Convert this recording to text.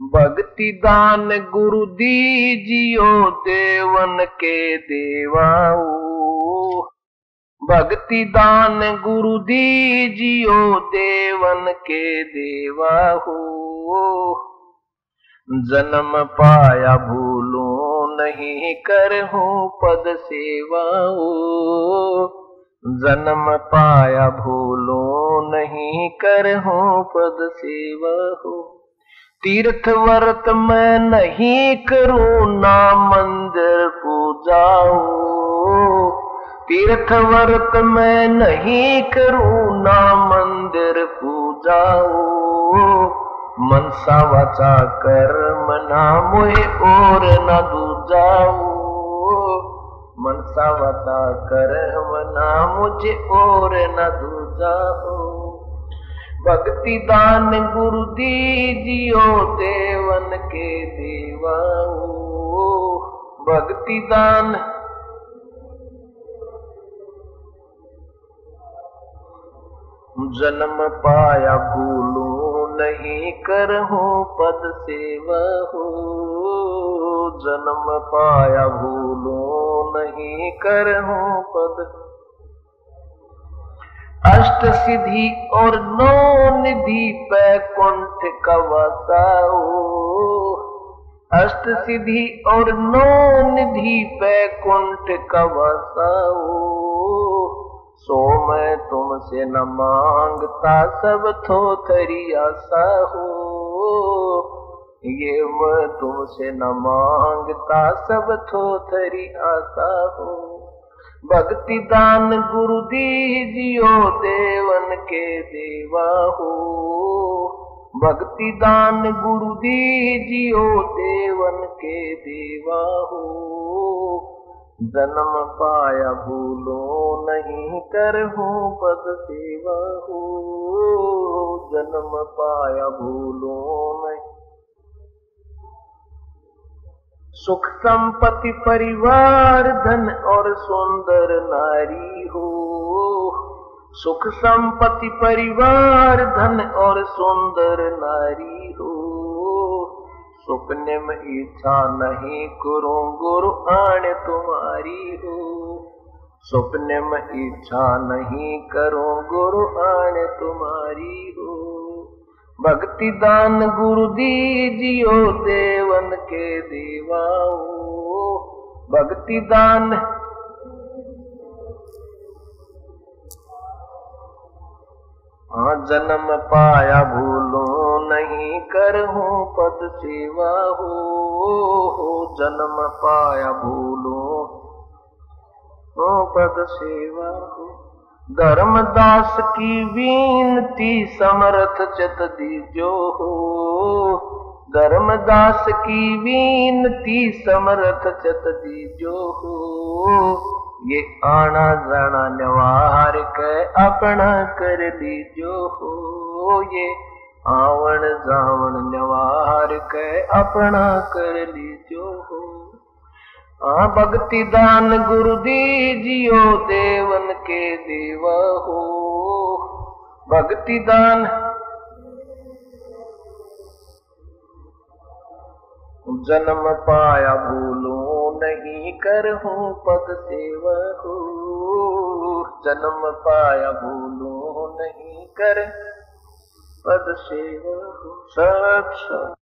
भक्ति दान गुरु दीजियो देवन के देवाऊ भक्ति दान गुरु दीजियो देवन के देवा हो जन्म पाया भूलो नहीं कर हूँ पद सेवा जन्म पाया भूलो नहीं कर हूँ पद सेवा हो तीर्थ व्रत मैं नहीं करूँ, ना मंदिर पूजाओ तीर्थ व्रत मैं नहीं करूँ, ना मंदिर पूजाओ मनसा वाचा कर मना मोहे और न दूजाओ मनसा वाचा कर मना मुझे और न दूजाओ भक्ति दान गुरु दीजियो देवन के देवाओ। भक्ति दान जन्म पाया भूलू नहीं कर हूँ पद सेवा हो। जन्म पाया भूलू नहीं कर हूँ पद अष्ट सिद्धि और नौ निधि पैकुंठ कवसाओ। अष्ट सिद्धि और नौ निधि पैकुंठ कवसाओ। सो मैं तुमसे न माँगता सब थो थरी आशा हो। ये मैं तुमसे न माँगता सब थो थरी आशा हो। भक्ति दान गुरु दीजियो देवन के देवा हो। भक्ति दान गुरु दीजियो देवन के देवा हो। जन्म पाया भूलो नहीं कर हूँ पद सेवा हो। जन्म पाया भूलो नहीं सुख संपत्ति परिवार, धन और सुंदर नारी हो। सुख संपत्ति परिवार, धन और सुंदर नारी हो। सुपने में इच्छा नहीं करो, गुरु आण तुम्हारी हो। सुपने में इच्छा नहीं करो, गुरु आण तुम्हारी हो। भक्ति दान गुरु दीजियो देवन के देवाओ। भक्ति दान। हाँ जन्म पाया भूलो नहीं कर हूँ पद सेवा हो, जन्म पाया भूलो पद सेवा हो। धर्मदास की बीनती समर्थ चत दीजो हो धर्मदास की बीनती समर्थ चत दीजो हो ये आना जाना नवार के अपना कर लीजो। हो ये आवण जावण नवार के अपना कर लीजो। हो आ भक्ति दान गुरु दीजियो देवन के देवा हो। भक्ति दान। जन्म पाया भूलो नहीं कर हूँ पद सेवा हो। जन्म पाया भूलो नहीं कर पद सेवा हो। सब